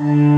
Mm-hmm.